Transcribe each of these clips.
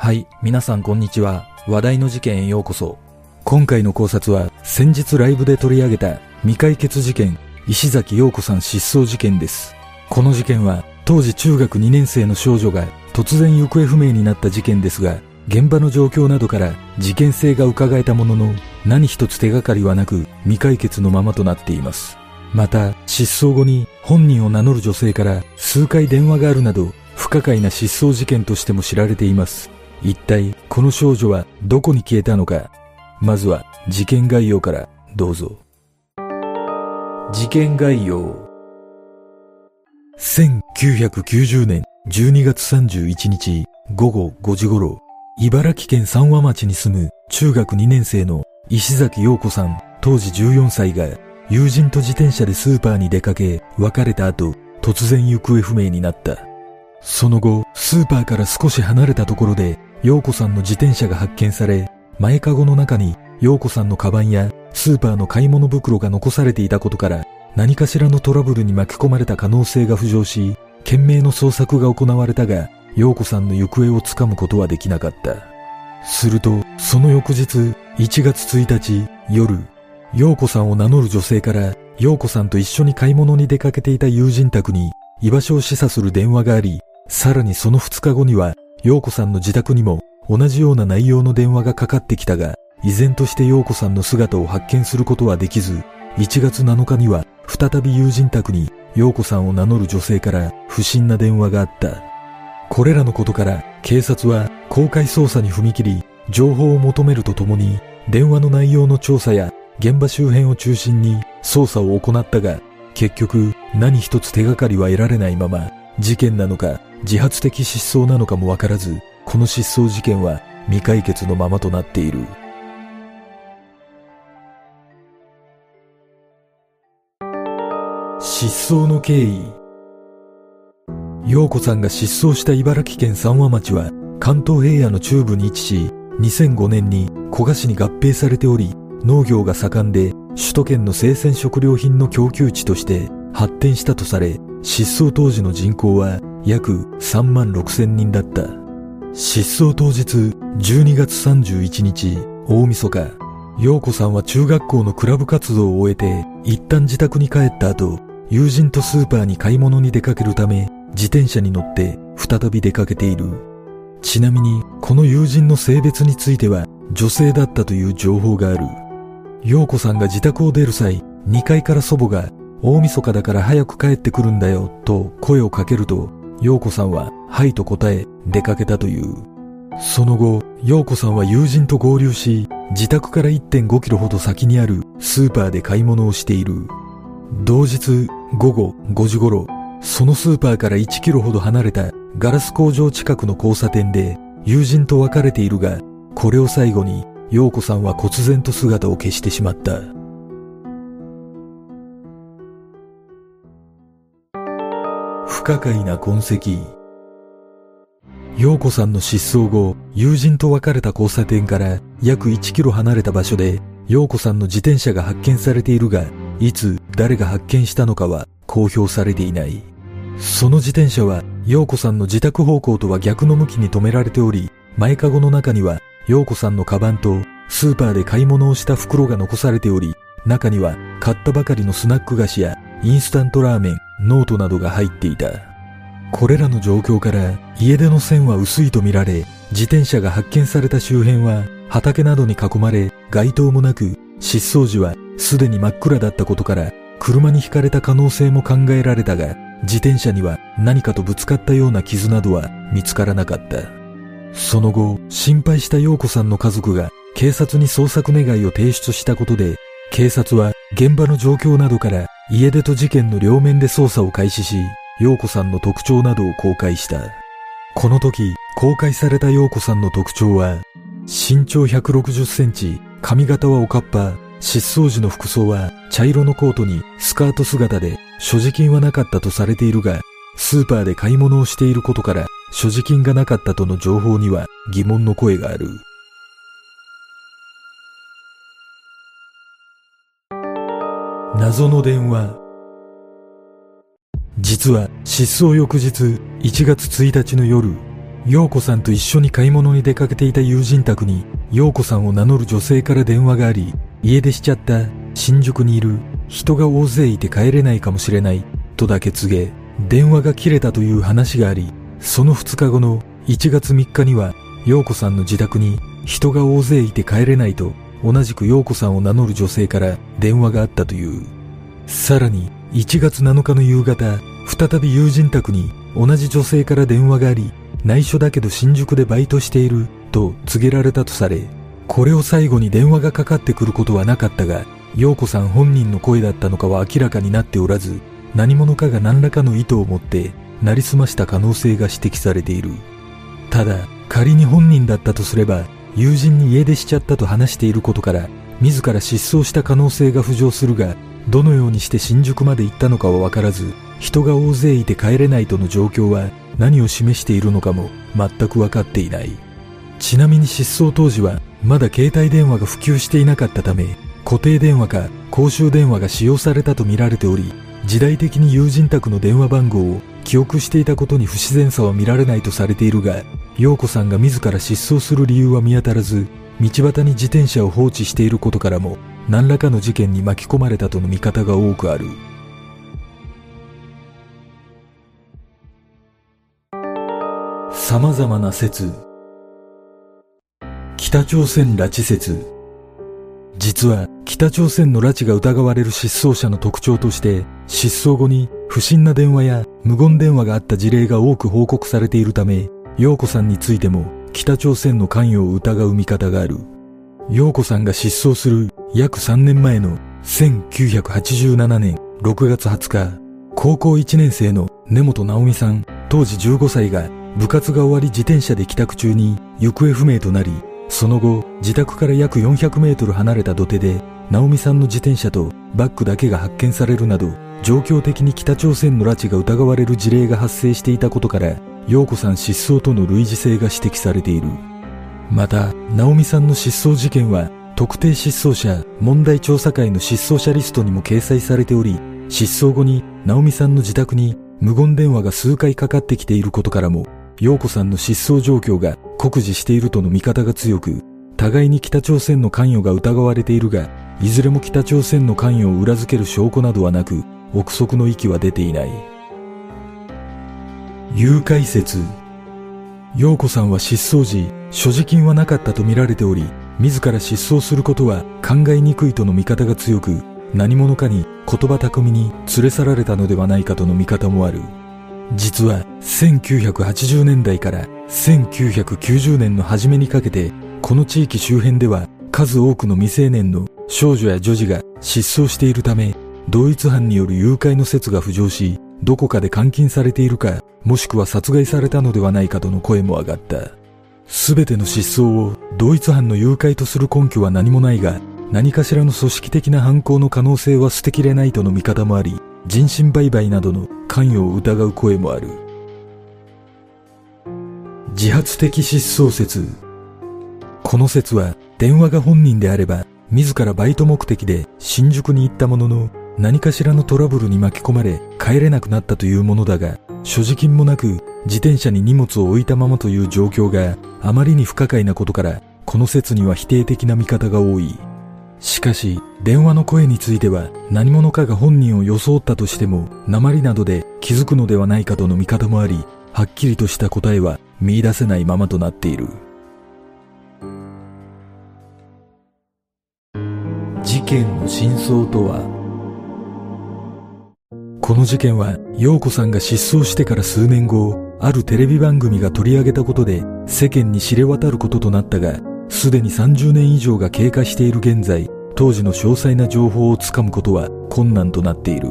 はい、皆さんこんにちは。話題の事件へようこそ。今回の考察は、先日ライブで取り上げた未解決事件、石崎陽子さん失踪事件です。この事件は、当時中学2年生の少女が突然行方不明になった事件ですが、現場の状況などから事件性が伺えたものの、何一つ手がかりはなく未解決のままとなっています。また、失踪後に本人を名乗る女性から数回電話があるなど、不可解な失踪事件としても知られています。一体、この少女はどこに消えたのか。まずは、事件概要からどうぞ。事件概要。1990年12月31日午後5時頃、茨城県三和町に住む中学2年生の石崎陽子さん当時14歳が友人と自転車でスーパーに出かけ別れた後突然行方不明になった。その後、スーパーから少し離れたところで陽子さんの自転車が発見され、前かごの中に陽子さんのカバンやスーパーの買い物袋が残されていたことから何かしらのトラブルに巻き込まれた可能性が浮上し、懸命の捜索が行われたが、陽子さんの行方をつかむことはできなかった。すると、その翌日、1月1日夜、陽子さんを名乗る女性から、陽子さんと一緒に買い物に出かけていた友人宅に居場所を示唆する電話があり、さらにその2日後には、陽子さんの自宅にも同じような内容の電話がかかってきたが、依然として陽子さんの姿を発見することはできず、1月7日には再び友人宅に陽子さんを名乗る女性から不審な電話があった。これらのことから警察は公開捜査に踏み切り、情報を求めるとともに電話の内容の調査や現場周辺を中心に捜査を行ったが、結局何一つ手がかりは得られないまま、事件なのか自発的失踪なのかもわからず、この失踪事件は未解決のままとなっている。失踪の経緯陽子さんが失踪した茨城県三和町は関東平野の中部に位置し、2005年に古賀市に合併されており、農業が盛んで首都圏の生鮮食料品の供給地として発展したとされ、失踪当時の人口は約3万6千人だった。失踪当日12月31日大晦日、陽子さんは中学校のクラブ活動を終えて一旦自宅に帰った後、友人とスーパーに買い物に出かけるため自転車に乗って再び出かけている。ちなみにこの友人の性別については女性だったという情報がある。陽子さんが自宅を出る際、2階から祖母が大晦日だから早く帰ってくるんだよと声をかけると、陽子さんははいと答え出かけたという。その後、陽子さんは友人と合流し、自宅から1.5キロほど先にあるスーパーで買い物をしている。同日午後5時頃、そのスーパーから1キロほど離れたガラス工場近くの交差点で友人と別れているが、これを最後に陽子さんは忽然と姿を消してしまった。不可解な痕跡。陽子さんの失踪後、友人と別れた交差点から約1キロ離れた場所で、陽子さんの自転車が発見されているが、いつ誰が発見したのかは公表されていない。その自転車は、容子さんの自宅方向とは逆の向きに止められており、前かごの中には、容子さんのカバンと、スーパーで買い物をした袋が残されており、中には、買ったばかりのスナック菓子や、インスタントラーメン、ノートなどが入っていた。これらの状況から、家出の線は薄いとみられ、自転車が発見された周辺は、畑などに囲まれ、街灯もなく、失踪時は、すでに真っ暗だったことから、車にひかれた可能性も考えられたが、自転車には何かとぶつかったような傷などは見つからなかった。その後、心配した陽子さんの家族が警察に捜索願いを提出したことで、警察は現場の状況などから家出と事件の両面で捜査を開始し、陽子さんの特徴などを公開した。この時、公開された陽子さんの特徴は、身長160センチ、髪型はおかっぱ、失踪時の服装は茶色のコートにスカート姿で所持金はなかったとされているが、スーパーで買い物をしていることから所持金がなかったとの情報には疑問の声がある。謎の電話。実は失踪翌日1月1日の夜、陽子さんと一緒に買い物に出かけていた友人宅に陽子さんを名乗る女性から電話があり家出しちゃった。新宿にいる。人が大勢いて帰れないかもしれない。とだけ告げ電話が切れたという話がありその2日後の1月3日には陽子さんの自宅に人が大勢いて帰れないと同じく陽子さんを名乗る女性から電話があったという。さらに1月7日の夕方再び友人宅に同じ女性から電話があり内緒だけど新宿でバイトしていると告げられたとされこれを最後に電話がかかってくることはなかったが陽子さん本人の声だったのかは明らかになっておらず何者かが何らかの意図を持ってなりすました可能性が指摘されている。ただ仮に本人だったとすれば友人に家出しちゃったと話していることから自ら失踪した可能性が浮上するがどのようにして新宿まで行ったのかは分からず人が大勢いて帰れないとの状況は何を示しているのかも全く分かっていない。ちなみに失踪当時はまだ携帯電話が普及していなかったため固定電話か公衆電話が使用されたとみられており時代的に友人宅の電話番号を記憶していたことに不自然さは見られないとされているが陽子さんが自ら失踪する理由は見当たらず道端に自転車を放置していることからも何らかの事件に巻き込まれたとの見方が多くある。様々な説。北朝鮮拉致説。実は北朝鮮の拉致が疑われる失踪者の特徴として失踪後に不審な電話や無言電話があった事例が多く報告されているため陽子さんについても北朝鮮の関与を疑う見方がある。陽子さんが失踪する約3年前の1987年6月20日高校1年生の根本直美さん当時15歳が部活が終わり自転車で帰宅中に行方不明となりその後自宅から約400メートル離れた土手で直美さんの自転車とバッグだけが発見されるなど状況的に北朝鮮の拉致が疑われる事例が発生していたことから陽子さん失踪との類似性が指摘されている。また直美さんの失踪事件は特定失踪者問題調査会の失踪者リストにも掲載されており失踪後に直美さんの自宅に無言電話が数回かかってきていることからも陽子さんの失踪状況が酷似しているとの見方が強く互いに北朝鮮の関与が疑われているがいずれも北朝鮮の関与を裏付ける証拠などはなく憶測の域は出ていない。誘拐説。陽子さんは失踪時所持金はなかったとみられており自ら失踪することは考えにくいとの見方が強く何者かに言葉巧みに連れ去られたのではないかとの見方もある。実は1980年代から1990年の初めにかけてこの地域周辺では数多くの未成年の少女や女児が失踪しているため同一犯による誘拐の説が浮上しどこかで監禁されているかもしくは殺害されたのではないかとの声も上がった。全ての失踪を同一犯の誘拐とする根拠は何もないが何かしらの組織的な犯行の可能性は捨てきれないとの見方もあり人身売買などの関与を疑う声もある。自発的失踪説。この説は電話が本人であれば自らバイト目的で新宿に行ったものの何かしらのトラブルに巻き込まれ帰れなくなったというものだが所持金もなく自転車に荷物を置いたままという状況があまりに不可解なことからこの説には否定的な見方が多い。しかし電話の声については何者かが本人を装ったとしても鉛などで気づくのではないかとの見方もありはっきりとした答えは見出せないままとなっている。事件の真相とは？この事件は陽子さんが失踪してから数年後あるテレビ番組が取り上げたことで世間に知れ渡ることとなったがすでに30年以上が経過している現在当時の詳細な情報をつかむことは困難となっている。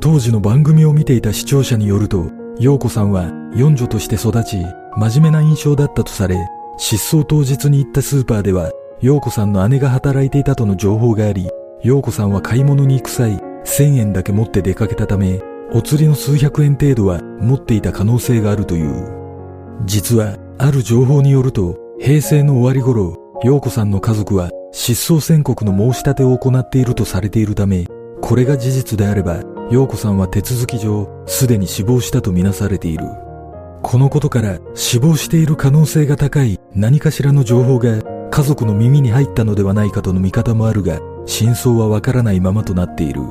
当時の番組を見ていた視聴者によると陽子さんは四女として育ち真面目な印象だったとされ失踪当日に行ったスーパーでは陽子さんの姉が働いていたとの情報があり陽子さんは買い物に行く際1000円だけ持って出かけたためお釣りの数百円程度は持っていた可能性があるという。実はある情報によると平成の終わり頃陽子さんの家族は失踪宣告の申し立てを行っているとされているためこれが事実であれば陽子さんは手続き上すでに死亡したとみなされている。このことから死亡している可能性が高い何かしらの情報が家族の耳に入ったのではないかとの見方もあるが、真相はわからないままとなっている。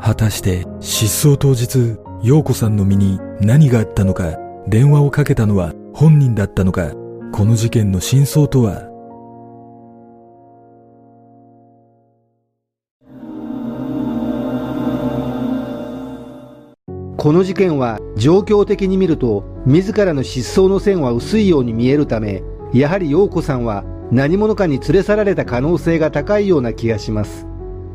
果たして失踪当日、陽子さんの身に何があったのか、電話をかけたのは本人だったのか、この事件の真相とは？この事件は状況的に見ると自らの失踪の線は薄いように見えるためやはり陽子さんは何者かに連れ去られた可能性が高いような気がします。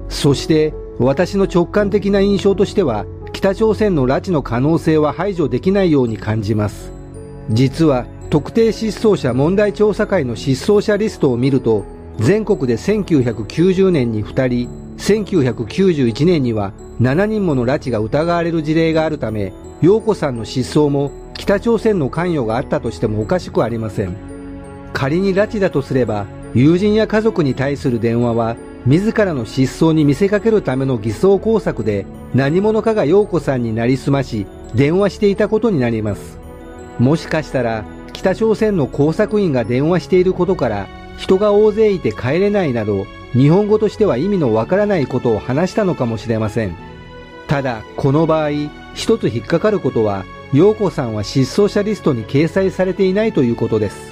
そして私の直感的な印象としては北朝鮮の拉致の可能性は排除できないように感じます。実は特定失踪者問題調査会の失踪者リストを見ると全国で1990年に2人1991年には7人もの拉致が疑われる事例があるため陽子さんの失踪も北朝鮮の関与があったとしてもおかしくありません。仮に拉致だとすれば友人や家族に対する電話は自らの失踪に見せかけるための偽装工作で何者かが陽子さんになりすまし電話していたことになります。もしかしたら北朝鮮の工作員が電話していることから人が大勢いて帰れないなど日本語としては意味のわからないことを話したのかもしれません。ただこの場合一つ引っかかることは陽子さんは失踪者リストに掲載されていないということです。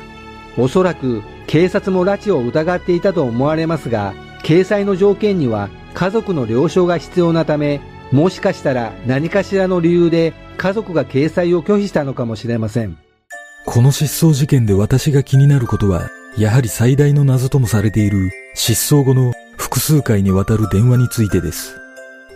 おそらく警察も拉致を疑っていたと思われますが掲載の条件には家族の了承が必要なためもしかしたら何かしらの理由で家族が掲載を拒否したのかもしれませんこの失踪事件で私が気になることはやはり最大の謎ともされている失踪後の複数回にわたる電話についてです。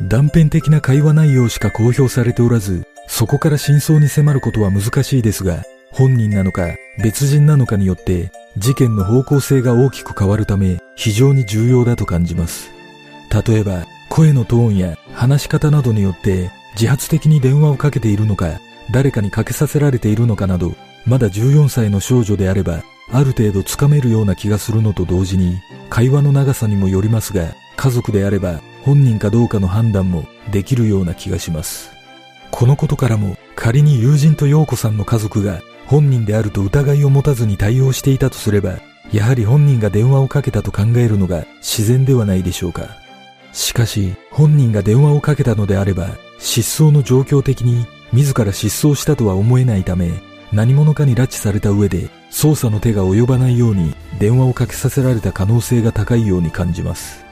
断片的な会話内容しか公表されておらず、そこから真相に迫ることは難しいですが、本人なのか別人なのかによって事件の方向性が大きく変わるため非常に重要だと感じます。例えば、声のトーンや話し方などによって自発的に電話をかけているのか、誰かにかけさせられているのかなど、まだ14歳の少女であればある程度つかめるような気がするのと同時に、会話の長さにもよりますが、家族であれば本人かどうかの判断もできるような気がします。このことからも、仮に友人と陽子さんの家族が本人であると疑いを持たずに対応していたとすれば、やはり本人が電話をかけたと考えるのが自然ではないでしょうか。しかし、本人が電話をかけたのであれば、失踪の状況的に自ら失踪したとは思えないため、何者かに拉致された上で捜査の手が及ばないように電話をかけさせられた可能性が高いように感じます。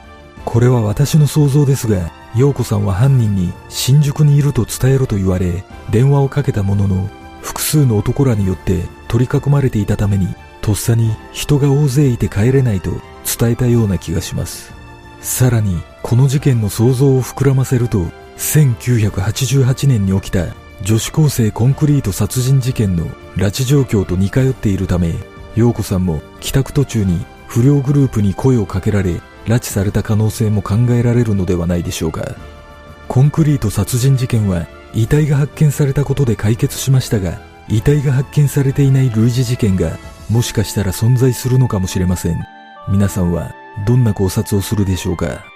これは私の想像ですが、陽子さんは犯人に新宿にいると伝えろと言われ、電話をかけたものの、数の男らによって取り囲まれていたために、とっさに人が大勢いて帰れないと伝えたような気がします。さらに、この事件の想像を膨らませると、1988年に起きた女子高生コンクリート殺人事件の拉致状況と似通っているため、陽子さんも帰宅途中に不良グループに声をかけられ、拉致された可能性も考えられるのではないでしょうか。コンクリート殺人事件は遺体が発見されたことで解決しましたが、遺体が発見されていない類似事件がもしかしたら存在するのかもしれません。皆さんはどんな考察をするでしょうか？